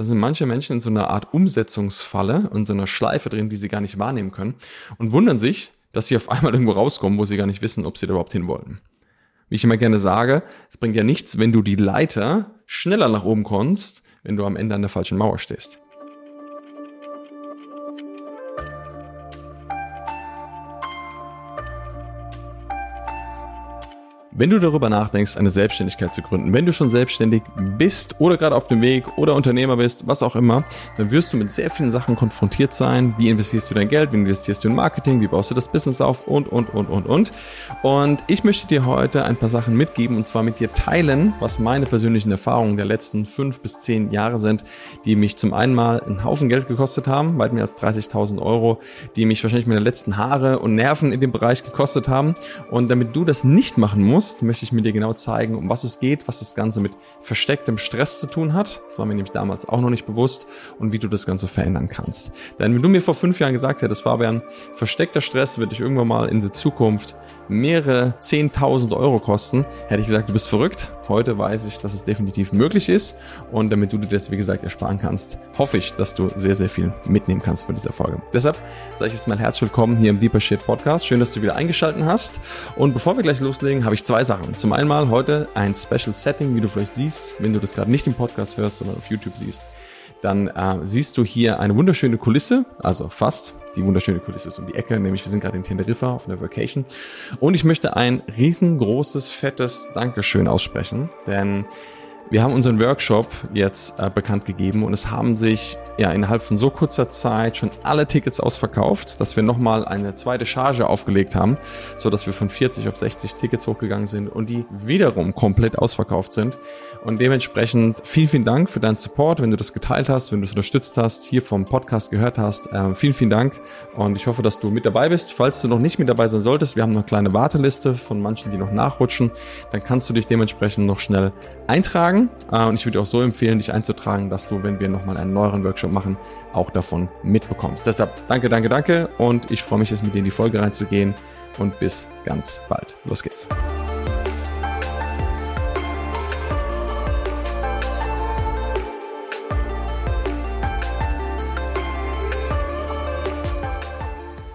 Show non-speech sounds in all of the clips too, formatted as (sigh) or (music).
da sind manche Menschen in so einer Art Umsetzungsfalle und so einer Schleife drin, die sie gar nicht wahrnehmen können und wundern sich, dass sie auf (laughs) einmal irgendwo rauskommen, wo sie gar nicht wissen, ob sie da überhaupt hin wollen. Wie ich immer gerne sage, es bringt ja nichts, wenn du die Leiter schneller nach oben kommst, wenn du am Ende an der falschen Mauer stehst. Wenn du darüber nachdenkst, eine Selbstständigkeit zu gründen, wenn du schon selbstständig bist oder gerade auf dem Weg oder Unternehmer bist, was auch immer, dann wirst du mit sehr vielen Sachen konfrontiert sein. Wie investierst du dein Geld? Wie investierst du in Marketing? Wie baust du das Business auf? Und, und, und, und, und. Und ich möchte dir heute ein paar Sachen mitgeben und zwar mit dir teilen, was meine persönlichen Erfahrungen der letzten fünf bis zehn Jahre sind, die mich zum einen mal einen Haufen Geld gekostet haben, weit mehr als 30.000 Euro, die mich wahrscheinlich meine letzten Haare und Nerven in dem Bereich gekostet haben. Und damit du das nicht machen musst, hast, möchte ich mir dir genau zeigen, um was es geht, was das Ganze mit verstecktem Stress zu tun hat. Das war mir nämlich damals auch noch nicht bewusst und wie du das Ganze verändern kannst. Denn wenn du mir vor fünf Jahren gesagt hättest, Fabian, versteckter Stress wird dich irgendwann mal in der Zukunft mehrere 10.000 Euro kosten, hätte ich gesagt, du bist verrückt. Heute weiß ich, dass es definitiv möglich ist. Und damit du dir das, wie gesagt, ersparen kannst, hoffe ich, dass du sehr, sehr viel mitnehmen kannst von dieser Folge. Deshalb sage ich jetzt mal herzlich willkommen hier im Deeper Shit Podcast. Schön, dass du wieder eingeschaltet hast. Und bevor wir gleich loslegen, habe ich zwei Sachen. Zum einen mal heute ein Special Setting, wie du vielleicht siehst, wenn du das gerade nicht im Podcast hörst, sondern auf YouTube siehst dann äh, siehst du hier eine wunderschöne Kulisse, also fast die wunderschöne Kulisse ist um die Ecke, nämlich wir sind gerade in Teneriffa auf einer Vacation. Und ich möchte ein riesengroßes, fettes Dankeschön aussprechen, denn wir haben unseren Workshop jetzt äh, bekannt gegeben und es haben sich ja innerhalb von so kurzer Zeit schon alle Tickets ausverkauft, dass wir nochmal eine zweite Charge aufgelegt haben, so dass wir von 40 auf 60 Tickets hochgegangen sind und die wiederum komplett ausverkauft sind. Und dementsprechend vielen, vielen Dank für deinen Support, wenn du das geteilt hast, wenn du es unterstützt hast, hier vom Podcast gehört hast. Äh, vielen, vielen Dank und ich hoffe, dass du mit dabei bist. Falls du noch nicht mit dabei sein solltest, wir haben noch eine kleine Warteliste von manchen, die noch nachrutschen, dann kannst du dich dementsprechend noch schnell eintragen. Äh, und ich würde auch so empfehlen, dich einzutragen, dass du, wenn wir nochmal einen neueren Workshop machen, auch davon mitbekommst. Deshalb danke, danke, danke und ich freue mich jetzt mit dir in die Folge reinzugehen und bis ganz bald. Los geht's.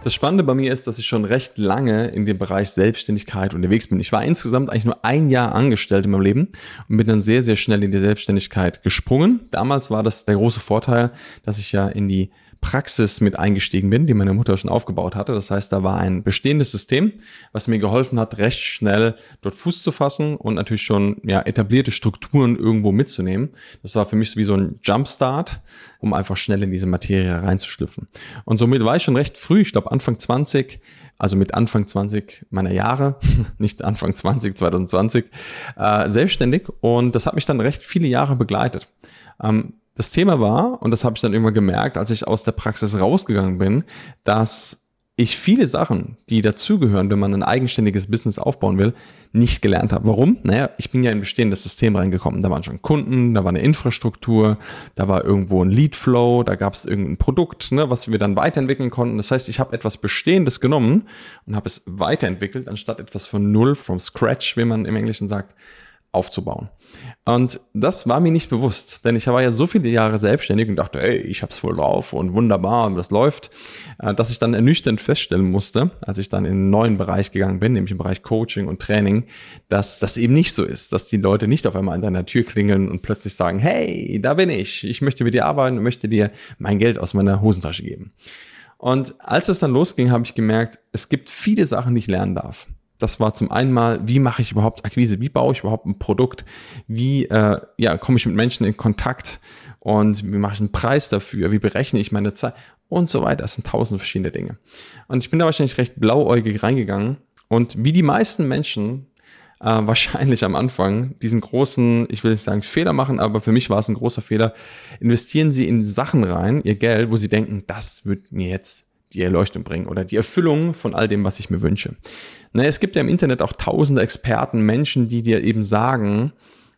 Das Spannende bei mir ist, dass ich schon recht lange in dem Bereich Selbstständigkeit unterwegs bin. Ich war insgesamt eigentlich nur ein Jahr angestellt in meinem Leben und bin dann sehr, sehr schnell in die Selbstständigkeit gesprungen. Damals war das der große Vorteil, dass ich ja in die Praxis mit eingestiegen bin, die meine Mutter schon aufgebaut hatte. Das heißt, da war ein bestehendes System, was mir geholfen hat, recht schnell dort Fuß zu fassen und natürlich schon ja, etablierte Strukturen irgendwo mitzunehmen. Das war für mich wie so ein Jumpstart, um einfach schnell in diese Materie reinzuschlüpfen. Und somit war ich schon recht früh, ich glaube Anfang 20, also mit Anfang 20 meiner Jahre, (laughs) nicht Anfang 20, 2020, äh, selbstständig und das hat mich dann recht viele Jahre begleitet. Ähm, das Thema war, und das habe ich dann irgendwann gemerkt, als ich aus der Praxis rausgegangen bin, dass ich viele Sachen, die dazugehören, wenn man ein eigenständiges Business aufbauen will, nicht gelernt habe. Warum? Naja, ich bin ja in ein bestehendes System reingekommen. Da waren schon Kunden, da war eine Infrastruktur, da war irgendwo ein Leadflow, da gab es irgendein Produkt, ne, was wir dann weiterentwickeln konnten. Das heißt, ich habe etwas Bestehendes genommen und habe es weiterentwickelt, anstatt etwas von Null, from Scratch, wie man im Englischen sagt, aufzubauen. Und das war mir nicht bewusst, denn ich war ja so viele Jahre selbstständig und dachte, ey, ich hab's voll drauf und wunderbar und das läuft, äh, dass ich dann ernüchternd feststellen musste, als ich dann in einen neuen Bereich gegangen bin, nämlich im Bereich Coaching und Training, dass das eben nicht so ist, dass die Leute nicht auf einmal an deiner Tür klingeln und plötzlich sagen, hey, da bin ich, ich möchte mit dir arbeiten und möchte dir mein Geld aus meiner Hosentasche geben. Und als es dann losging, habe ich gemerkt, es gibt viele Sachen, die ich lernen darf das war zum einen mal, wie mache ich überhaupt Akquise, wie baue ich überhaupt ein Produkt, wie äh, ja, komme ich mit Menschen in Kontakt? Und wie mache ich einen Preis dafür, wie berechne ich meine Zeit? Und so weiter. Das sind tausend verschiedene Dinge. Und ich bin da wahrscheinlich recht blauäugig reingegangen. Und wie die meisten Menschen äh, (laughs) wahrscheinlich am Anfang diesen großen, ich will nicht sagen Fehler machen, aber für mich war es ein großer Fehler, investieren sie in Sachen rein, ihr Geld, wo sie denken, das wird mir jetzt die Erleuchtung bringen oder die Erfüllung von all dem, was ich mir wünsche. Na, es gibt ja im Internet auch tausende Experten, Menschen, die dir eben sagen,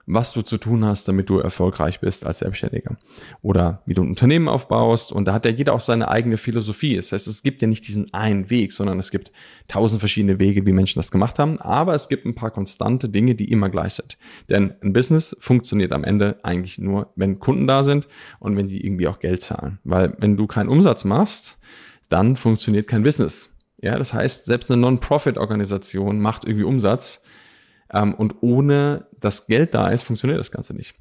was du zu tun hast, damit du erfolgreich bist als Selbstständiger. Oder wie du ein Unternehmen aufbaust. Und da hat ja jeder auch seine eigene Philosophie. Das heißt, es gibt ja nicht diesen einen Weg, sondern es gibt tausend verschiedene Wege, wie Menschen das gemacht haben. Aber es gibt ein paar konstante Dinge, die immer gleich sind. Denn ein Business funktioniert am Ende eigentlich nur, wenn Kunden da sind und wenn die irgendwie auch Geld zahlen. Weil wenn du keinen Umsatz machst, dann funktioniert kein Business. Ja, das heißt, selbst eine Non-Profit-Organisation macht irgendwie Umsatz, ähm, und ohne das Geld da ist, funktioniert das Ganze nicht.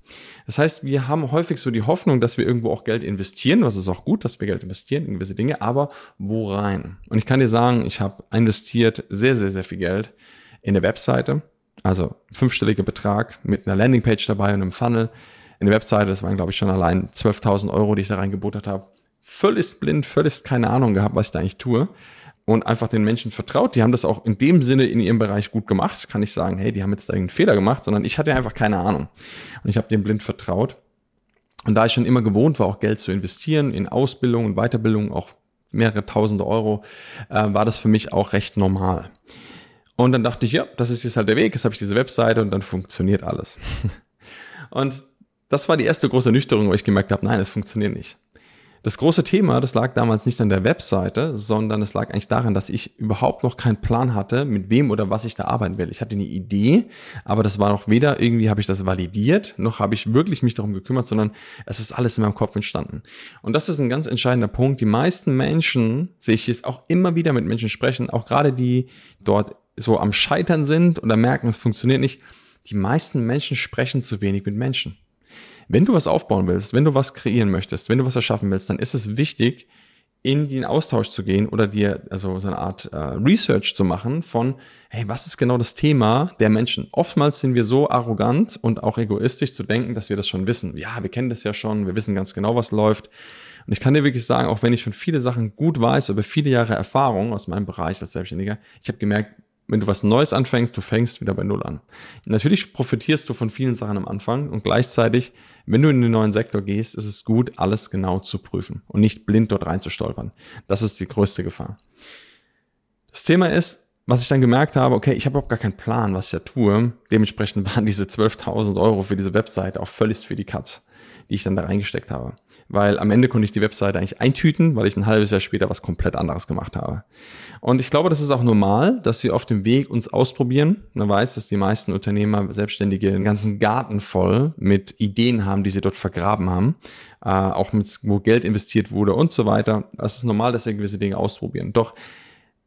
Das heißt, wir haben häufig so die Hoffnung, dass wir irgendwo auch Geld investieren, was ist auch gut, dass wir Geld investieren in gewisse Dinge, aber wo rein? Und ich kann dir sagen, ich habe investiert sehr, sehr, sehr viel Geld in eine Webseite, also fünfstelliger Betrag mit einer Landingpage dabei und einem Funnel. In der Webseite, das waren, glaube ich, schon allein 12.000 Euro, die ich da reingebuttert habe. Völlig blind, völlig keine Ahnung gehabt, was ich da eigentlich tue und einfach den Menschen vertraut. Die haben das auch in dem Sinne in ihrem Bereich gut gemacht. Kann ich sagen, hey, die haben jetzt da irgendeinen Fehler gemacht, sondern ich hatte einfach keine Ahnung. Und ich habe dem blind vertraut. Und da ich schon immer gewohnt war, auch Geld zu investieren in Ausbildung und Weiterbildung, auch mehrere tausende Euro, äh, war das für mich auch recht normal. Und dann dachte ich, ja, das ist jetzt halt der Weg, jetzt habe ich diese Webseite und dann funktioniert alles. (laughs) und das war die erste große Ernüchterung, wo ich gemerkt habe, nein, es funktioniert nicht. Das große Thema, das lag damals nicht an der Webseite, sondern es lag eigentlich daran, dass ich überhaupt noch keinen Plan hatte, mit wem oder was ich da arbeiten will. Ich hatte eine Idee, aber das war noch weder irgendwie habe ich das validiert, noch habe ich wirklich mich darum gekümmert, sondern es ist alles in meinem Kopf entstanden. Und das ist ein ganz entscheidender Punkt. Die meisten Menschen, sehe ich jetzt auch immer wieder mit Menschen sprechen, auch gerade die dort so am Scheitern sind oder merken, es funktioniert nicht. Die meisten Menschen sprechen zu wenig mit Menschen. Wenn du was aufbauen willst, wenn du was kreieren möchtest, wenn du was erschaffen willst, dann ist es wichtig, in den Austausch zu gehen oder dir also so eine Art äh, Research zu machen von, hey, was ist genau das Thema der Menschen? Oftmals sind wir so arrogant und auch egoistisch zu denken, dass wir das schon wissen. Ja, wir kennen das ja schon, wir wissen ganz genau, was läuft. Und ich kann dir wirklich sagen, auch wenn ich schon viele Sachen gut weiß, über viele Jahre Erfahrung aus meinem Bereich als Selbstständiger, ich habe gemerkt, wenn du was Neues anfängst, du fängst wieder bei Null an. Natürlich profitierst du von vielen Sachen am Anfang und gleichzeitig, wenn du in den neuen Sektor gehst, ist es gut, alles genau zu prüfen und nicht blind dort reinzustolpern. Das ist die größte Gefahr. Das Thema ist, was ich dann gemerkt habe, okay, ich habe überhaupt gar keinen Plan, was ich da tue. Dementsprechend waren diese 12.000 Euro für diese Webseite auch völlig für die Katz, die ich dann da reingesteckt habe weil am Ende konnte ich die Webseite eigentlich eintüten, weil ich ein halbes Jahr später was komplett anderes gemacht habe. Und ich glaube, das ist auch normal, dass wir auf dem Weg uns ausprobieren. Man weiß, dass die meisten Unternehmer, Selbstständige einen ganzen Garten voll mit Ideen haben, die sie dort vergraben haben, äh, auch mit, wo Geld investiert wurde und so weiter. Es ist normal, dass wir gewisse Dinge ausprobieren. Doch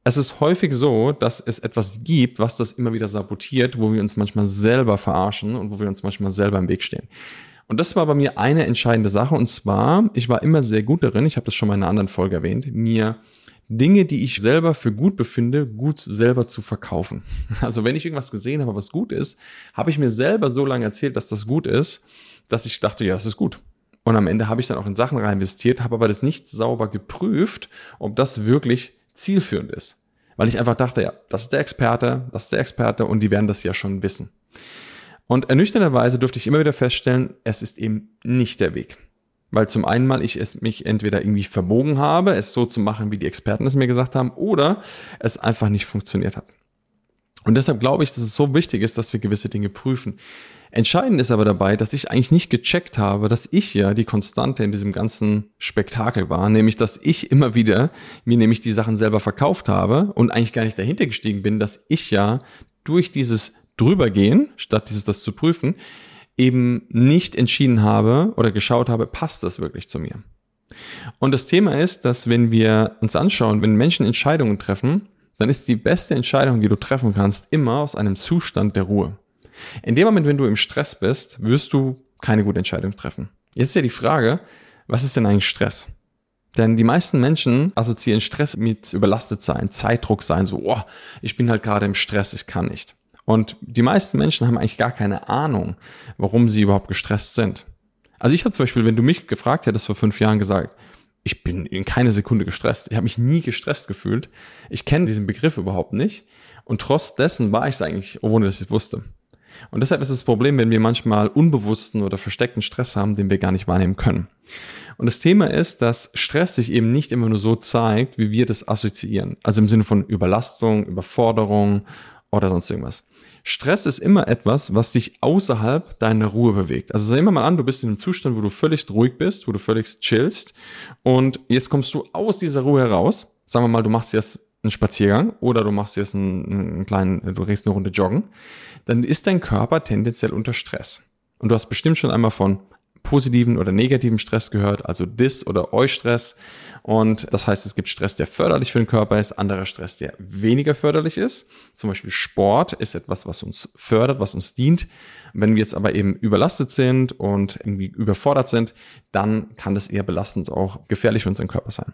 es ist häufig so, dass es etwas gibt, was das immer wieder sabotiert, wo wir uns manchmal selber verarschen und wo wir uns manchmal selber im Weg stehen. Und das war bei mir eine entscheidende Sache. Und zwar, ich war immer sehr gut darin, ich habe das schon mal in einer anderen Folge erwähnt, mir Dinge, die ich selber für gut befinde, gut selber zu verkaufen. (laughs) Also wenn ich irgendwas gesehen habe, was gut ist, habe ich mir selber so lange erzählt, dass das gut ist, dass ich dachte, ja, das ist gut. Und am Ende habe ich dann auch in Sachen rein investiert, habe aber das nicht sauber geprüft, ob das wirklich zielführend ist. Weil ich einfach dachte, ja, das ist der Experte, das ist der Experte und die werden das ja schon wissen. Und ernüchternderweise durfte ich immer wieder feststellen, es ist eben nicht der Weg. Weil zum einen mal ich es mich entweder irgendwie verbogen habe, es so zu machen, wie die Experten es mir gesagt haben, oder es einfach nicht funktioniert hat. Und deshalb glaube ich, dass es so wichtig ist, dass wir gewisse Dinge prüfen. Entscheidend ist aber dabei, dass ich eigentlich nicht gecheckt habe, dass ich ja die Konstante in diesem ganzen Spektakel war, nämlich dass ich immer wieder mir nämlich die Sachen selber verkauft habe und eigentlich gar nicht dahinter gestiegen bin, dass ich ja durch dieses drüber gehen, statt dieses das zu prüfen, eben nicht entschieden habe oder geschaut habe, passt das wirklich zu mir. Und das Thema ist, dass wenn wir uns anschauen, wenn Menschen Entscheidungen treffen, dann ist die beste Entscheidung, die du treffen kannst, immer aus einem Zustand der Ruhe. In dem Moment, wenn du im Stress bist, wirst du keine gute Entscheidung treffen. Jetzt ist ja die Frage, was ist denn eigentlich Stress? Denn die meisten Menschen assoziieren Stress mit überlastet sein, Zeitdruck sein, so, oh, ich bin halt gerade im Stress, ich kann nicht. Und die meisten Menschen haben eigentlich gar keine Ahnung, warum sie überhaupt gestresst sind. Also ich habe zum Beispiel, wenn du mich gefragt hättest vor fünf Jahren gesagt, ich bin in keine Sekunde gestresst. Ich habe mich nie gestresst gefühlt. Ich kenne diesen Begriff überhaupt nicht. Und trotz dessen war ich es eigentlich, ohne dass ich es wusste. Und deshalb ist das Problem, wenn wir manchmal unbewussten oder versteckten Stress haben, den wir gar nicht wahrnehmen können. Und das Thema ist, dass Stress sich eben nicht immer nur so zeigt, wie wir das assoziieren. Also im Sinne von Überlastung, Überforderung oder sonst irgendwas. Stress ist immer etwas, was dich außerhalb deiner Ruhe bewegt. Also sag immer mal an, du bist in einem Zustand, wo du völlig ruhig bist, wo du völlig chillst und jetzt kommst du aus dieser Ruhe heraus. Sagen wir mal, du machst jetzt einen Spaziergang oder du machst jetzt einen, einen kleinen, du gehst eine Runde joggen, dann ist dein Körper tendenziell unter Stress. Und du hast bestimmt schon einmal von positiven oder negativen Stress gehört, also Dis- oder Eustress. Und das heißt, es gibt Stress, der förderlich für den Körper ist, anderer Stress, der weniger förderlich ist. Zum Beispiel Sport ist etwas, was uns fördert, was uns dient. Wenn wir jetzt aber eben überlastet sind und irgendwie überfordert sind, dann kann das eher belastend auch gefährlich für unseren Körper sein.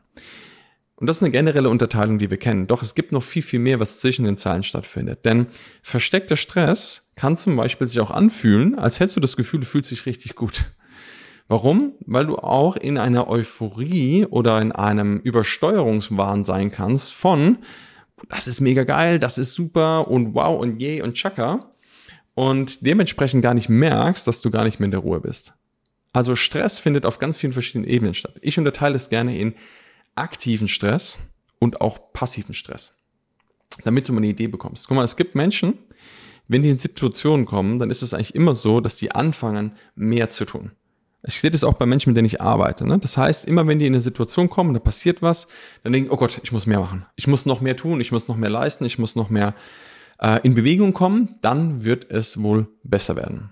Und das ist eine generelle Unterteilung, die wir kennen. Doch es gibt noch viel, viel mehr, was zwischen den Zeilen stattfindet. Denn versteckter Stress kann zum Beispiel sich auch anfühlen, als hättest du das Gefühl, du fühlst dich richtig gut. Warum? Weil du auch in einer Euphorie oder in einem Übersteuerungswahn sein kannst von, das ist mega geil, das ist super und wow und je und chaka. Und dementsprechend gar nicht merkst, dass du gar nicht mehr in der Ruhe bist. Also Stress findet auf ganz vielen verschiedenen Ebenen statt. Ich unterteile es gerne in aktiven Stress und auch passiven Stress. Damit du mal eine Idee bekommst. Guck mal, es gibt Menschen, wenn die in Situationen kommen, dann ist es eigentlich immer so, dass die anfangen, mehr zu tun. Ich sehe das auch bei Menschen, mit denen ich arbeite. Ne? Das heißt, immer wenn die in eine Situation kommen, da passiert was, dann denken, oh Gott, ich muss mehr machen. Ich muss noch mehr tun, ich muss noch mehr leisten, ich muss noch mehr äh, in Bewegung kommen, dann wird es wohl besser werden.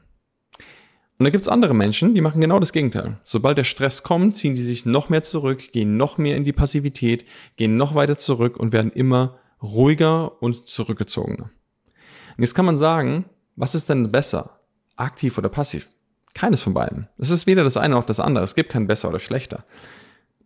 Und da gibt's andere Menschen, die machen genau das Gegenteil. Sobald der Stress kommt, ziehen die sich noch mehr zurück, gehen noch mehr in die Passivität, gehen noch weiter zurück und werden immer ruhiger und zurückgezogener. Und jetzt kann man sagen, was ist denn besser? Aktiv oder passiv? Keines von beiden. Es ist weder das eine noch das andere. Es gibt kein besser oder schlechter.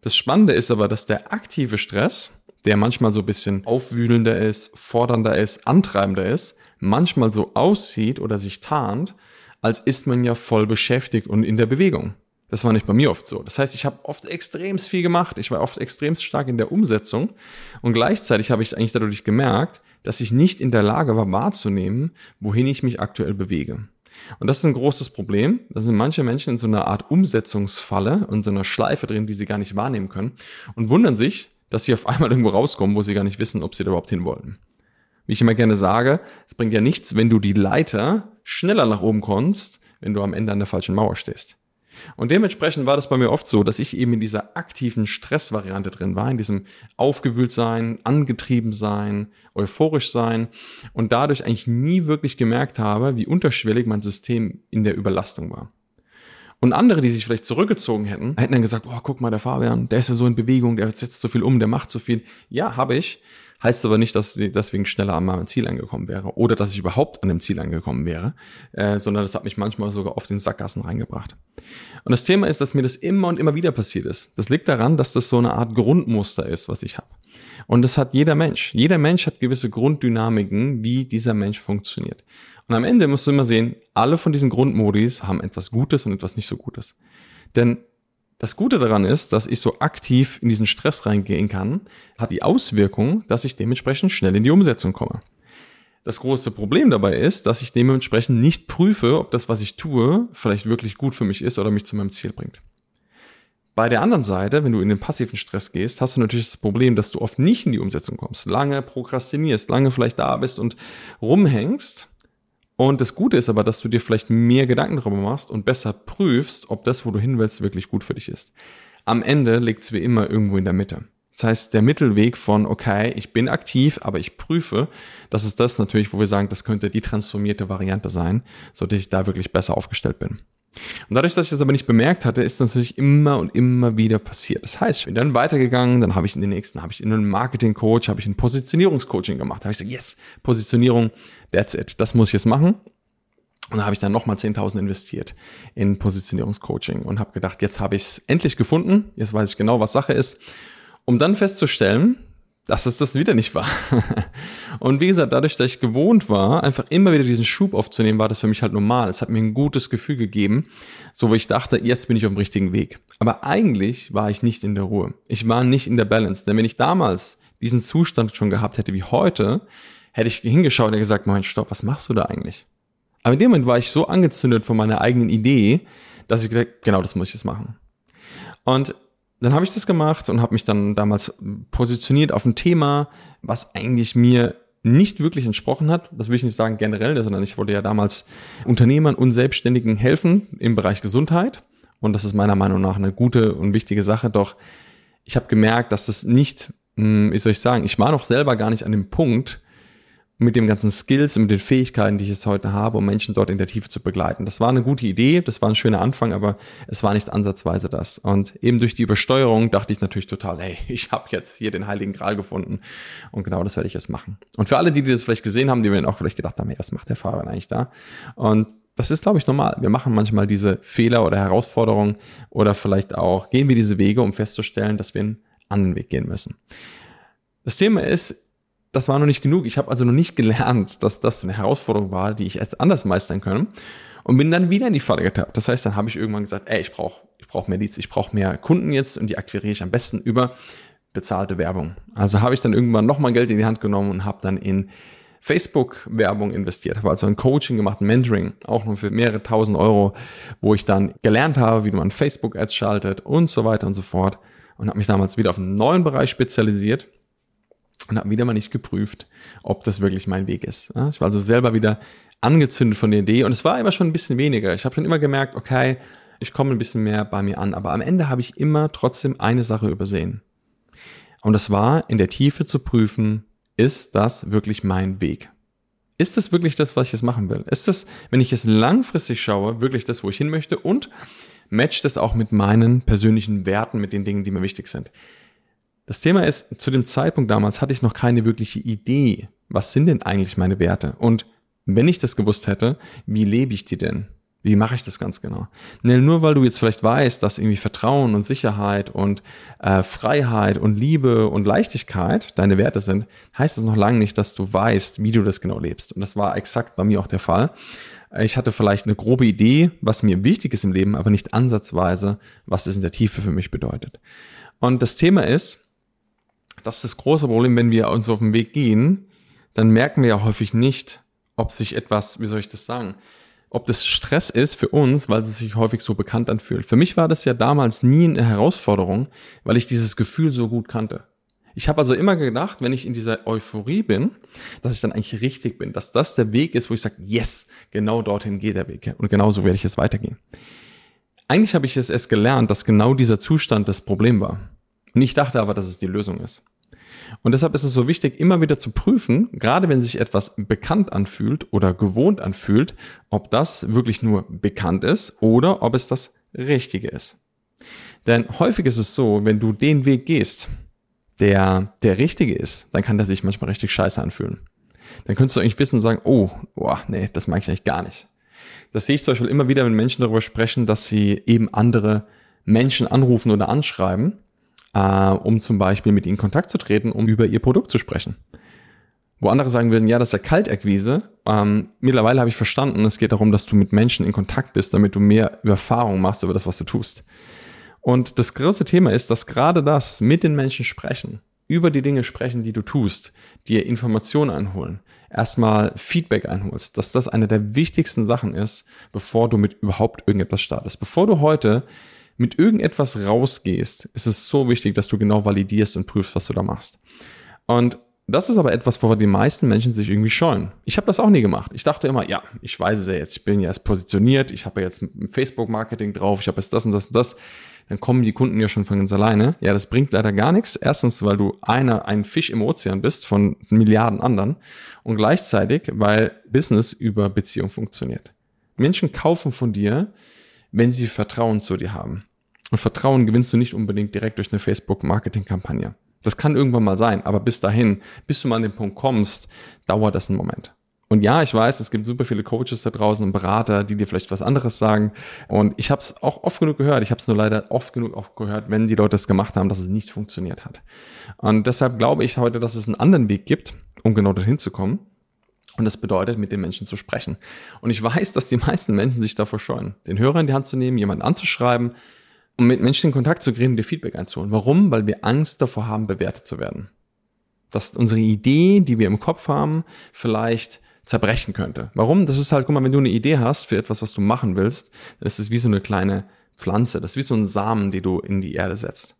Das Spannende ist aber, dass der aktive Stress, der manchmal so ein bisschen aufwühlender ist, fordernder ist, antreibender ist, manchmal so aussieht oder sich tarnt, als ist man ja voll beschäftigt und in der Bewegung. Das war nicht bei mir oft so. Das heißt, ich habe oft extrem viel gemacht. Ich war oft extrem stark in der Umsetzung. Und gleichzeitig habe ich eigentlich dadurch gemerkt, dass ich nicht in der Lage war wahrzunehmen, wohin ich mich aktuell bewege. Und das ist ein großes Problem. Da sind manche Menschen in so einer Art Umsetzungsfalle und so einer Schleife drin, die sie gar nicht wahrnehmen können und wundern sich, dass sie auf einmal irgendwo rauskommen, wo sie gar nicht wissen, ob sie da überhaupt hin wollen. Wie ich immer gerne sage, es bringt ja nichts, wenn du die Leiter schneller nach oben kommst, wenn du am Ende an der falschen Mauer stehst. Und dementsprechend war das bei mir oft so, dass ich eben in dieser aktiven Stressvariante drin war, in diesem aufgewühlt sein, angetrieben sein, euphorisch sein und dadurch eigentlich nie wirklich gemerkt habe, wie unterschwellig mein System in der Überlastung war. Und andere, die sich vielleicht zurückgezogen hätten, hätten dann gesagt, oh, guck mal, der Fabian, der ist ja so in Bewegung, der setzt so viel um, der macht so viel. Ja, habe ich. Heißt aber nicht, dass ich deswegen schneller an meinem Ziel angekommen wäre oder dass ich überhaupt an dem Ziel angekommen wäre, äh, sondern das hat mich manchmal sogar auf den Sackgassen reingebracht. Und das Thema ist, dass mir das immer und immer wieder passiert ist. Das liegt daran, dass das so eine Art Grundmuster ist, was ich habe. Und das hat jeder Mensch. Jeder Mensch hat gewisse Grunddynamiken, wie dieser Mensch funktioniert. Und am Ende musst du immer sehen, alle von diesen Grundmodis haben etwas Gutes und etwas nicht so Gutes. Denn das Gute daran ist, dass ich so aktiv in diesen Stress reingehen kann, hat die Auswirkung, dass ich dementsprechend schnell in die Umsetzung komme. Das große Problem dabei ist, dass ich dementsprechend nicht prüfe, ob das, was ich tue, vielleicht wirklich gut für mich ist oder mich zu meinem Ziel bringt. Bei der anderen Seite, wenn du in den passiven Stress gehst, hast du natürlich das Problem, dass du oft nicht in die Umsetzung kommst, lange prokrastinierst, lange vielleicht da bist und rumhängst und das Gute ist aber, dass du dir vielleicht mehr Gedanken darüber machst und besser prüfst, ob das, wo du hin willst, wirklich gut für dich ist. Am Ende liegt es wie immer irgendwo in der Mitte. Das heißt, der Mittelweg von, okay, ich bin aktiv, aber ich prüfe, das ist das natürlich, wo wir sagen, das könnte die transformierte Variante sein, so dass ich da wirklich besser aufgestellt bin. Und dadurch, dass ich das aber nicht bemerkt hatte, ist das natürlich immer und immer wieder passiert. Das heißt, ich bin dann weitergegangen, dann habe ich in den nächsten, habe ich in einem Marketing-Coach, habe ich ein Positionierungscoaching gemacht. Da habe ich gesagt, yes, Positionierung, that's it. Das muss ich jetzt machen. Und da habe ich dann nochmal 10.000 investiert in Positionierungscoaching und habe gedacht, jetzt habe ich es endlich gefunden, jetzt weiß ich genau, was Sache ist, um dann festzustellen, dass es das wieder nicht war. (laughs) und wie gesagt, dadurch, dass ich gewohnt war, einfach immer wieder diesen Schub aufzunehmen, war das für mich halt normal. Es hat mir ein gutes Gefühl gegeben, so wo ich dachte, jetzt bin ich auf dem richtigen Weg. Aber eigentlich war ich nicht in der Ruhe. Ich war nicht in der Balance. Denn wenn ich damals diesen Zustand schon gehabt hätte wie heute, hätte ich hingeschaut und gesagt, Moment, stopp, was machst du da eigentlich? Aber in dem Moment war ich so angezündet von meiner eigenen Idee, dass ich gesagt, genau das muss ich jetzt machen. Und dann habe ich das gemacht und habe mich dann damals positioniert auf ein Thema, was eigentlich mir nicht wirklich entsprochen hat. Das will ich nicht sagen generell, sondern ich wollte ja damals Unternehmern und Selbstständigen helfen im Bereich Gesundheit. Und das ist meiner Meinung nach eine gute und wichtige Sache. Doch ich habe gemerkt, dass das nicht, hm, wie soll ich sagen, ich war noch selber gar nicht an dem Punkt, mit den ganzen Skills und mit den Fähigkeiten, die ich jetzt heute habe, um Menschen dort in der Tiefe zu begleiten. Das war eine gute Idee, das war ein schöner Anfang, aber es war nicht ansatzweise das. Und eben durch die Übersteuerung dachte ich natürlich total, hey, (laughs) ich habe jetzt hier den heiligen Gral gefunden und genau das werde ich jetzt machen. Und für alle, die, die das vielleicht gesehen haben, die mir auch vielleicht gedacht haben, hey, was macht der Fahrer eigentlich da? Und das ist, glaube ich, normal. Wir machen manchmal diese Fehler oder Herausforderungen oder vielleicht auch gehen wir diese Wege, um festzustellen, dass wir einen anderen Weg gehen müssen. Das Thema ist, das war noch nicht genug. Ich habe also noch nicht gelernt, dass das eine Herausforderung war, die ich erst anders meistern können. Und bin dann wieder in die Falle getappt. Das heißt, dann habe ich irgendwann gesagt, ey, ich brauche ich brauch mehr Leads, ich brauche mehr Kunden jetzt und die akquiriere ich am besten über bezahlte Werbung. Also habe ich dann irgendwann nochmal Geld in die Hand genommen und habe dann in Facebook-Werbung investiert, habe also ein Coaching gemacht, ein Mentoring, auch nur für mehrere tausend Euro, wo ich dann gelernt habe, wie man Facebook-Ads schaltet und so weiter und so fort und habe mich damals wieder auf einen neuen Bereich spezialisiert und habe wieder mal nicht geprüft, ob das wirklich mein Weg ist. Ich war also selber wieder angezündet von der Idee und es war immer schon ein bisschen weniger. Ich habe schon immer gemerkt, okay, ich komme ein bisschen mehr bei mir an, aber am Ende habe ich immer trotzdem eine Sache übersehen. Und das war in der Tiefe zu prüfen, ist das wirklich mein Weg? Ist das wirklich das, was ich jetzt machen will? Ist das, wenn ich es langfristig schaue, wirklich das, wo ich hin möchte? Und matcht das auch mit meinen persönlichen Werten, mit den Dingen, die mir wichtig sind? Das Thema ist, zu dem Zeitpunkt damals hatte ich noch keine wirkliche Idee, was sind denn eigentlich meine Werte? Und wenn ich das gewusst hätte, wie lebe ich die denn? Wie mache ich das ganz genau? Nur weil du jetzt vielleicht weißt, dass irgendwie Vertrauen und Sicherheit und äh, Freiheit und Liebe und Leichtigkeit deine Werte sind, heißt das noch lange nicht, dass du weißt, wie du das genau lebst. Und das war exakt bei mir auch der Fall. Ich hatte vielleicht eine grobe Idee, was mir wichtig ist im Leben, aber nicht ansatzweise, was es in der Tiefe für mich bedeutet. Und das Thema ist, das ist das große Problem, wenn wir uns auf den Weg gehen, dann merken wir ja häufig nicht, ob sich etwas, wie soll ich das sagen, ob das Stress ist für uns, weil es sich häufig so bekannt anfühlt. Für mich war das ja damals nie eine Herausforderung, weil ich dieses Gefühl so gut kannte. Ich habe also immer gedacht, wenn ich in dieser Euphorie bin, dass ich dann eigentlich richtig bin, dass das der Weg ist, wo ich sage, yes, genau dorthin geht der Weg und genau so werde ich es weitergehen. Eigentlich habe ich es erst gelernt, dass genau dieser Zustand das Problem war. Und ich dachte aber, dass es die Lösung ist. Und deshalb ist es so wichtig, immer wieder zu prüfen, gerade wenn sich etwas bekannt anfühlt oder gewohnt anfühlt, ob das wirklich nur bekannt ist oder ob es das Richtige ist. Denn häufig ist es so, wenn du den Weg gehst, der der richtige ist, dann kann der sich manchmal richtig scheiße anfühlen. Dann könntest du eigentlich wissen und sagen, oh, boah, nee, das mag ich eigentlich gar nicht. Das sehe ich zum Beispiel immer wieder, wenn Menschen darüber sprechen, dass sie eben andere Menschen anrufen oder anschreiben äh, um zum Beispiel mit ihnen Kontakt zu treten, um über ihr Produkt zu sprechen. Wo andere sagen würden, ja, das ist ja Kaltakquise. Ähm, mittlerweile habe ich verstanden, es geht darum, dass du mit Menschen in Kontakt bist, damit du mehr Erfahrung machst über das, was du tust. Und das große Thema ist, dass gerade das mit den Menschen sprechen, über die Dinge sprechen, die du tust, dir Informationen einholen, erstmal Feedback einholst, dass das eine der wichtigsten Sachen ist, bevor du mit überhaupt irgendetwas startest. Bevor du heute mit irgendetwas rausgehst, ist es so wichtig, dass du genau validierst und prüfst, was du da machst. Und das ist aber etwas, wovor die meisten Menschen sich irgendwie scheuen. Ich habe das auch nie gemacht. Ich dachte immer, ja, ich weiß es ja jetzt, ich bin ja jetzt positioniert, ich habe ja jetzt Facebook-Marketing drauf, ich habe jetzt das und das und das. Dann kommen die Kunden ja schon von ganz alleine. Ja, das bringt leider gar nichts. Erstens, weil du einer, ein Fisch im Ozean bist von Milliarden anderen und gleichzeitig, weil Business über Beziehung funktioniert. Menschen kaufen von dir, wenn sie Vertrauen zu dir haben. Und Vertrauen gewinnst du nicht unbedingt direkt durch eine Facebook-Marketing-Kampagne. Das kann irgendwann mal sein, aber bis dahin, bis du mal an den Punkt kommst, dauert das einen Moment. Und ja, ich weiß, es gibt super viele Coaches da draußen und Berater, die dir vielleicht was anderes sagen. Und ich habe es auch oft genug gehört. Ich habe es nur leider oft genug auch gehört, wenn die Leute es gemacht haben, dass es nicht funktioniert hat. Und deshalb glaube ich heute, dass es einen anderen Weg gibt, um genau dorthin zu kommen. Und das bedeutet, mit den Menschen zu sprechen. Und ich weiß, dass die meisten Menschen sich davor scheuen, den Hörer in die Hand zu nehmen, jemanden anzuschreiben und mit Menschen in Kontakt zu gehen und dir Feedback einzuholen. Warum? Weil wir Angst davor haben, bewertet zu werden. Dass unsere Idee, die wir im Kopf haben, vielleicht zerbrechen könnte. Warum? Das ist halt, guck mal, wenn du eine Idee hast für etwas, was du machen willst, dann ist es wie so eine kleine Pflanze. Das ist wie so ein Samen, die du in die Erde setzt.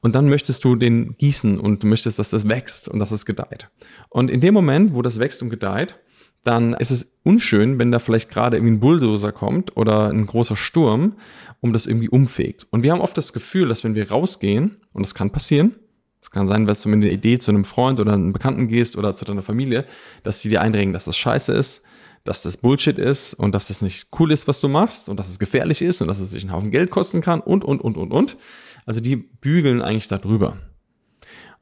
Und dann möchtest du den gießen und du möchtest, dass das wächst und dass es gedeiht. Und in dem Moment, wo das wächst und gedeiht, dann ist es unschön, wenn da vielleicht gerade irgendwie ein Bulldozer kommt oder ein großer Sturm, um das irgendwie umfegt. Und wir haben oft das Gefühl, dass wenn wir rausgehen, und das kann passieren, es kann sein, dass du mit einer Idee zu einem Freund oder einem Bekannten gehst oder zu deiner Familie, dass sie dir einregen, dass das scheiße ist, dass das Bullshit ist und dass das nicht cool ist, was du machst und dass es gefährlich ist und dass es sich einen Haufen Geld kosten kann und, und, und, und, und. Also die bügeln eigentlich darüber.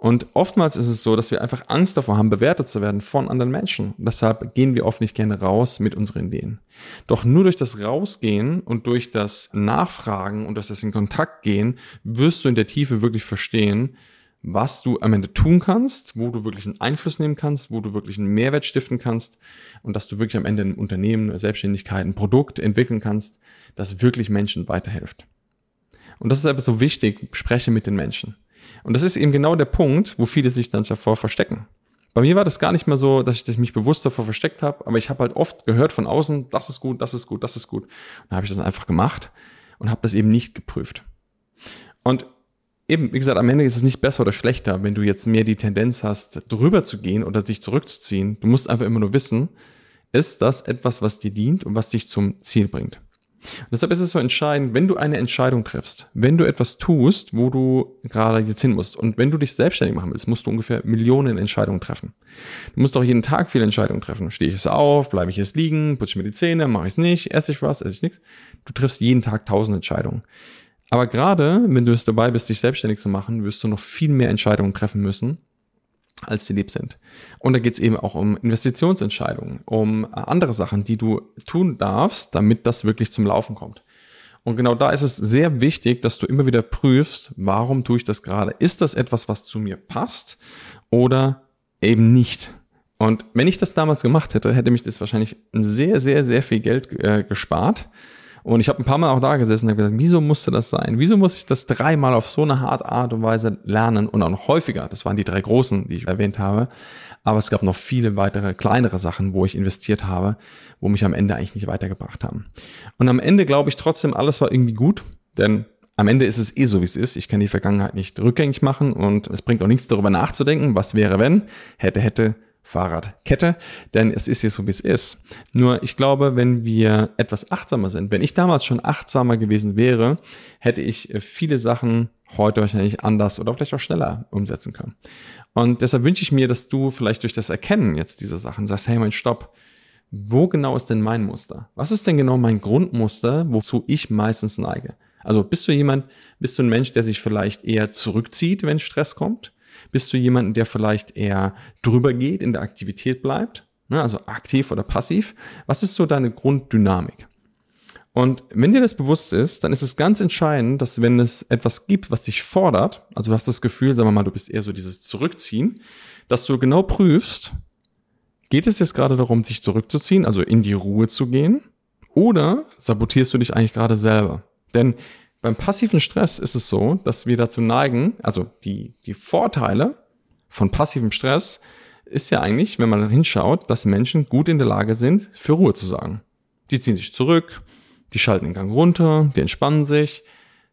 Und oftmals ist es so, dass wir einfach Angst davor haben, bewertet zu werden von anderen Menschen. Deshalb gehen wir oft nicht gerne raus mit unseren Ideen. Doch nur durch das Rausgehen und durch das Nachfragen und durch das in Kontakt gehen, wirst du in der Tiefe wirklich verstehen, was du am Ende tun kannst, wo du wirklich einen Einfluss nehmen kannst, wo du wirklich einen Mehrwert stiften kannst und dass du wirklich am Ende ein Unternehmen, eine Selbstständigkeit, ein Produkt entwickeln kannst, das wirklich Menschen weiterhilft. Und das ist aber so wichtig, spreche mit den Menschen. Und das ist eben genau der Punkt, wo viele sich dann davor verstecken. Bei mir war das gar nicht mehr so, dass ich mich bewusst davor versteckt habe, aber ich habe halt oft gehört von außen, das ist gut, das ist gut, das ist gut. Und dann habe ich das einfach gemacht und habe das eben nicht geprüft. Und eben, wie gesagt, am Ende ist es nicht besser oder schlechter, wenn du jetzt mehr die Tendenz hast, drüber zu gehen oder dich zurückzuziehen. Du musst einfach immer nur wissen, ist das etwas, was dir dient und was dich zum Ziel bringt. Und deshalb ist es so entscheidend, wenn du eine Entscheidung triffst, wenn du etwas tust, wo du gerade jetzt hin musst und wenn du dich selbstständig machen willst, musst du ungefähr Millionen Entscheidungen treffen. Du musst auch jeden Tag viele Entscheidungen treffen. Stehe ich jetzt auf, bleibe ich jetzt liegen, putze ich mir die Zähne, mache ich es nicht, esse ich was, esse ich nichts. Du triffst jeden Tag tausend Entscheidungen. Aber gerade, wenn du es dabei bist, dich selbstständig zu machen, wirst du noch viel mehr Entscheidungen treffen müssen, als sie lieb sind. Und da geht es eben auch um Investitionsentscheidungen, um andere Sachen, die du tun darfst, damit das wirklich zum Laufen kommt. Und genau da ist es sehr wichtig, dass du immer wieder prüfst, warum tue ich das gerade? Ist das etwas, was zu mir passt oder eben nicht? Und wenn ich das damals gemacht hätte, hätte mich das wahrscheinlich sehr, sehr, sehr viel Geld äh, gespart und ich habe ein paar Mal auch da gesessen und habe gesagt, wieso musste das sein? Wieso muss ich das dreimal auf so eine harte Art und Weise lernen und auch noch häufiger? Das waren die drei großen, die ich erwähnt habe. Aber es gab noch viele weitere kleinere Sachen, wo ich investiert habe, wo mich am Ende eigentlich nicht weitergebracht haben. Und am Ende glaube ich trotzdem, alles war irgendwie gut, denn am Ende ist es eh so, wie es ist. Ich kann die Vergangenheit nicht rückgängig machen und es bringt auch nichts darüber nachzudenken, was wäre, wenn, hätte, hätte, Fahrradkette, denn es ist jetzt so, wie es ist. Nur ich glaube, wenn wir etwas achtsamer sind, wenn ich damals schon achtsamer gewesen wäre, hätte ich äh, viele Sachen heute wahrscheinlich anders oder vielleicht auch schneller umsetzen können. Und deshalb wünsche ich mir, dass du vielleicht durch das Erkennen jetzt dieser Sachen sagst, hey, mein Stopp, wo genau ist denn mein Muster? Was ist denn genau mein Grundmuster, wozu ich meistens neige? Also bist du jemand, bist du ein Mensch, der sich vielleicht eher zurückzieht, wenn Stress kommt? Bist du jemand, der vielleicht eher drüber geht, in der Aktivität bleibt? Ne, also aktiv oder passiv? Was ist so deine Grunddynamik? Und wenn dir das bewusst ist, dann ist es ganz entscheidend, dass wenn es etwas gibt, was dich fordert, also du hast das Gefühl, sagen wir mal, du bist eher so dieses Zurückziehen, dass du genau prüfst, geht es jetzt gerade darum, sich zurückzuziehen, also in die Ruhe zu gehen, oder sabotierst du dich eigentlich gerade selber? Denn beim passiven Stress ist es so, dass wir dazu neigen, also die, die Vorteile von passivem Stress ist ja eigentlich, wenn man hinschaut, dass Menschen gut in der Lage sind, für Ruhe zu sagen. Die ziehen sich zurück, die schalten den Gang runter, die entspannen sich.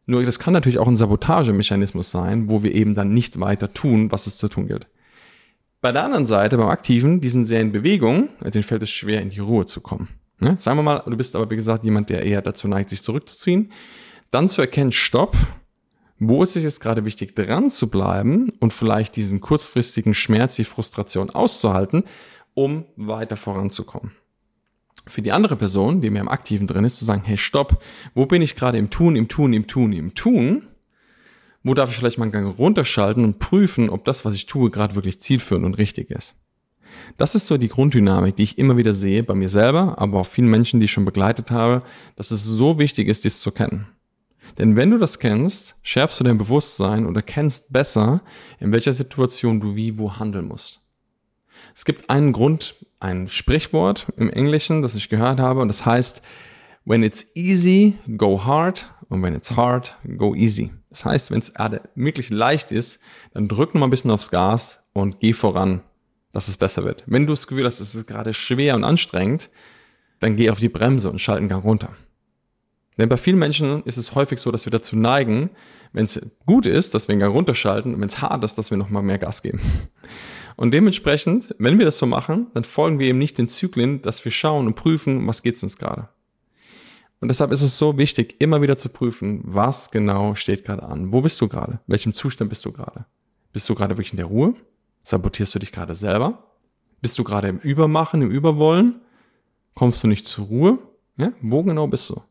Nur das kann natürlich auch ein Sabotagemechanismus sein, wo wir eben dann nicht weiter tun, was es zu tun gilt. Bei der anderen Seite, beim Aktiven, die sind sehr in Bewegung, denen fällt es schwer, in die Ruhe zu kommen. Ne? Sagen wir mal, du bist aber, wie gesagt, jemand, der eher dazu neigt, sich zurückzuziehen. Dann zu erkennen, stopp, wo ist es jetzt gerade wichtig, dran zu bleiben und vielleicht diesen kurzfristigen Schmerz, die Frustration auszuhalten, um weiter voranzukommen. Für die andere Person, die mehr im Aktiven drin ist, zu sagen, hey, stopp, wo bin ich gerade im Tun, im Tun, im Tun, im Tun? Wo darf ich vielleicht mal einen Gang runterschalten und prüfen, ob das, was ich tue, gerade wirklich zielführend und richtig ist? Das ist so die Grunddynamik, die ich immer wieder sehe bei mir selber, aber auch vielen Menschen, die ich schon begleitet habe, dass es so wichtig ist, dies zu kennen. Denn wenn du das kennst, schärfst du dein Bewusstsein und erkennst besser, in welcher Situation du wie wo handeln musst. Es gibt einen Grund, ein Sprichwort im Englischen, das ich gehört habe, und das heißt, when it's easy, go hard, und when it's hard, go easy. Das heißt, wenn es wirklich leicht ist, dann drück noch mal ein bisschen aufs Gas und geh voran, dass es besser wird. Wenn du das Gefühl hast, es ist gerade schwer und anstrengend, dann geh auf die Bremse und schalt den Gang runter. Denn bei vielen Menschen ist es häufig so, dass wir dazu neigen, wenn es gut ist, dass wir Gang runterschalten und wenn es hart ist, dass wir nochmal mehr Gas geben. Und dementsprechend, wenn wir das so machen, dann folgen wir eben nicht den Zyklen, dass wir schauen und prüfen, was geht's uns gerade. Und deshalb ist es so wichtig, immer wieder zu prüfen, was genau steht gerade an. Wo bist du gerade? Welchem Zustand bist du gerade? Bist du gerade wirklich in der Ruhe? Sabotierst du dich gerade selber? Bist du gerade im Übermachen, im Überwollen? Kommst du nicht zur Ruhe? Ja? Wo genau bist du?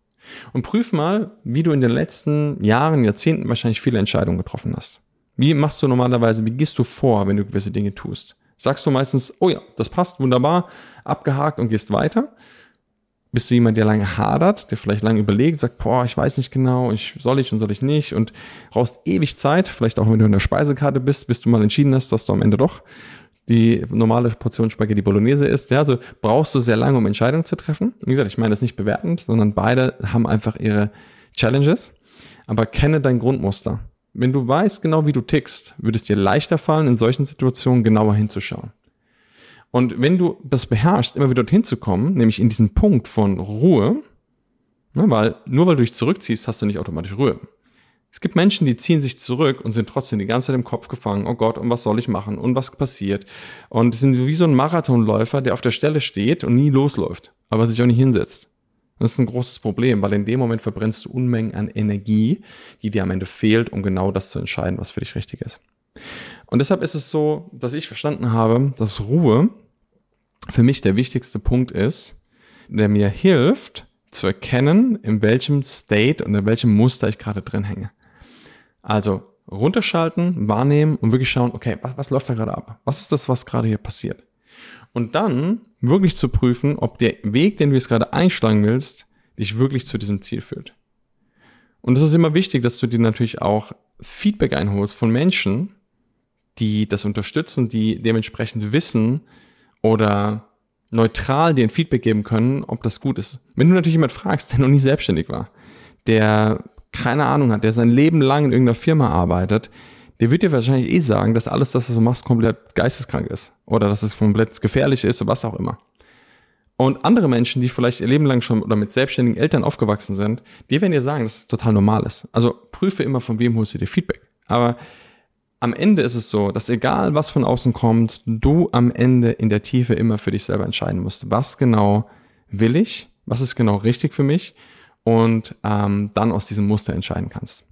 Und prüf mal, wie du in den letzten Jahren, Jahrzehnten wahrscheinlich viele Entscheidungen getroffen hast. Wie machst du normalerweise, wie gehst du vor, wenn du gewisse Dinge tust? Sagst du meistens, oh ja, das passt wunderbar, abgehakt und gehst weiter? Bist du jemand, der lange hadert, der vielleicht lange überlegt, sagt, boah, ich weiß nicht genau, ich soll ich und soll ich nicht und brauchst ewig Zeit, vielleicht auch wenn du in der Speisekarte bist, bis du mal entschieden hast, dass du am Ende doch die normale Portion Spaghetti Bolognese ist. Ja, also brauchst du sehr lange, um Entscheidungen zu treffen. Wie gesagt, ich meine das nicht bewertend, sondern beide haben einfach ihre Challenges. Aber kenne dein Grundmuster. Wenn du weißt genau, wie du tickst, würde es dir leichter fallen, in solchen Situationen genauer hinzuschauen. Und wenn du das beherrschst, immer wieder dorthin zu kommen, nämlich in diesen Punkt von Ruhe, ne, weil nur weil du dich zurückziehst, hast du nicht automatisch Ruhe. Es gibt Menschen, die ziehen sich zurück und sind trotzdem die ganze Zeit im Kopf gefangen. Oh Gott, und was soll ich machen? Und was passiert? Und sind wie so ein Marathonläufer, der auf der Stelle steht und nie losläuft, aber sich auch nicht hinsetzt. Das ist ein großes Problem, weil in dem Moment verbrennst du Unmengen an Energie, die dir am Ende fehlt, um genau das zu entscheiden, was für dich richtig ist. Und deshalb ist es so, dass ich verstanden habe, dass Ruhe für mich der wichtigste Punkt ist, der mir hilft zu erkennen, in welchem State und in welchem Muster ich gerade drin hänge. Also runterschalten, wahrnehmen und wirklich schauen, okay, was, was läuft da gerade ab? Was ist das, was gerade hier passiert? Und dann wirklich zu prüfen, ob der Weg, den du jetzt gerade einschlagen willst, dich wirklich zu diesem Ziel führt. Und es ist immer wichtig, dass du dir natürlich auch Feedback einholst von Menschen, die das unterstützen, die dementsprechend wissen oder neutral dir ein Feedback geben können, ob das gut ist. Wenn du natürlich jemand fragst, der noch nie selbstständig war, der keine Ahnung hat, der sein Leben lang in irgendeiner Firma arbeitet, der wird dir wahrscheinlich eh sagen, dass alles, was du machst, komplett geisteskrank ist. Oder dass es komplett gefährlich ist oder was auch immer. Und andere Menschen, die vielleicht ihr Leben lang schon oder mit selbstständigen Eltern aufgewachsen sind, die werden dir sagen, dass es total normal ist. Also prüfe immer, von wem holst du dir Feedback. Aber am Ende ist es so, dass egal was von außen kommt, du am Ende in der Tiefe immer für dich selber entscheiden musst. Was genau will ich? Was ist genau richtig für mich? Und ähm, dann aus diesem Muster entscheiden kannst.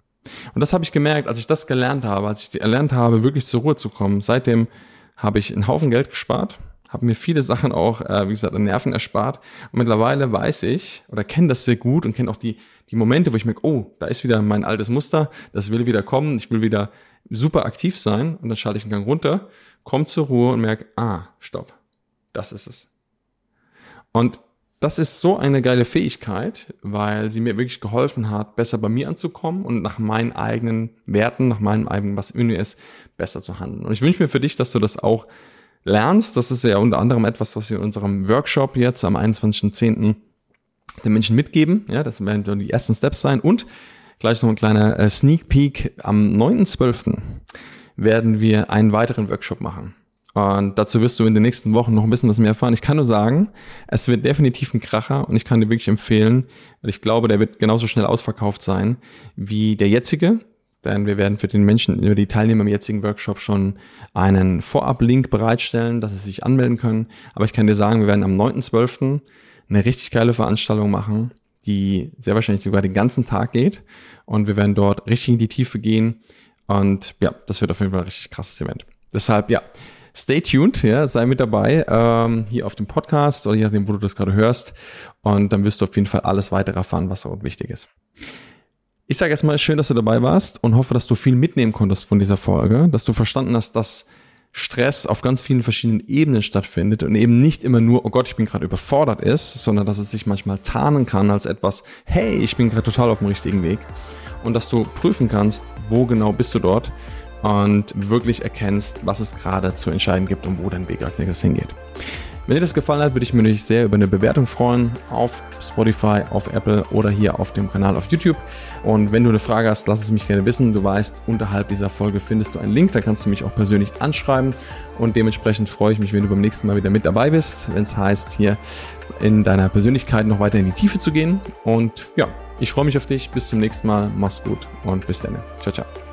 Und das habe ich gemerkt, als ich das gelernt habe, als ich erlernt habe, wirklich zur Ruhe zu kommen. Seitdem habe ich einen Haufen Geld gespart, habe mir viele Sachen auch, äh, wie gesagt, an Nerven erspart. Und mittlerweile weiß ich oder kenne das sehr gut und kenne auch die, die Momente, wo ich merke, oh, da ist wieder mein altes Muster, das will wieder kommen, ich will wieder super aktiv sein und dann schalte ich einen Gang runter, komme zur Ruhe und merke, ah, stopp, das ist es. Und das ist so eine geile Fähigkeit, weil sie mir wirklich geholfen hat, besser bei mir anzukommen und nach meinen eigenen Werten, nach meinem eigenen, was in mir ist, besser zu handeln. Und ich wünsche mir für dich, dass du das auch lernst. Das ist ja unter anderem etwas, was wir in unserem Workshop jetzt am 21.10. den Menschen mitgeben. Ja, das werden dann die ersten Steps sein. Und gleich noch ein kleiner äh, Sneak Peek. Am 9.12. werden wir einen weiteren Workshop machen. Und dazu wirst du in den nächsten Wochen noch ein bisschen was mehr erfahren. Ich kann nur sagen, es wird definitiv ein Kracher und ich kann dir wirklich empfehlen, weil ich glaube, der wird genauso schnell ausverkauft sein wie der jetzige. Denn wir werden für den Menschen, über die Teilnehmer im jetzigen Workshop schon einen Vorab-Link bereitstellen, dass sie sich anmelden können. Aber ich kann dir sagen, wir werden am 9.12. eine richtig geile Veranstaltung machen, die sehr wahrscheinlich sogar den ganzen Tag geht. Und wir werden dort richtig in die Tiefe gehen. Und ja, das wird auf jeden Fall ein richtig krasses Event. Deshalb, ja, stay tuned, ja, sei mit dabei ähm, hier auf dem Podcast oder je nachdem, wo du das gerade hörst. Und dann wirst du auf jeden Fall alles weitere erfahren, was auch wichtig ist. Ich sage erstmal schön, dass du dabei warst und hoffe, dass du viel mitnehmen konntest von dieser Folge, dass du verstanden hast, dass Stress auf ganz vielen verschiedenen Ebenen stattfindet und eben nicht immer nur, oh Gott, ich bin gerade überfordert ist, sondern dass es sich manchmal tarnen kann als etwas, hey, ich bin gerade total auf dem richtigen Weg und dass du prüfen kannst, wo genau bist du dort und wirklich erkennst, was es gerade zu entscheiden gibt und wo dein Weg als nächstes hingeht. Wenn dir das gefallen hat, würde ich mich sehr über eine Bewertung freuen auf Spotify, auf Apple oder hier auf dem Kanal auf YouTube. Und wenn du eine Frage hast, lass es mich gerne wissen. Du weißt, unterhalb dieser Folge findest du einen Link, da kannst du mich auch persönlich anschreiben. Und dementsprechend freue ich mich, wenn du beim nächsten Mal wieder mit dabei bist, wenn es heißt, hier in deiner Persönlichkeit noch weiter in die Tiefe zu gehen. Und ja, Ich freue mich auf dich. Bis zum nächsten Mal. Mach's gut und bis dann. Ciao, ciao.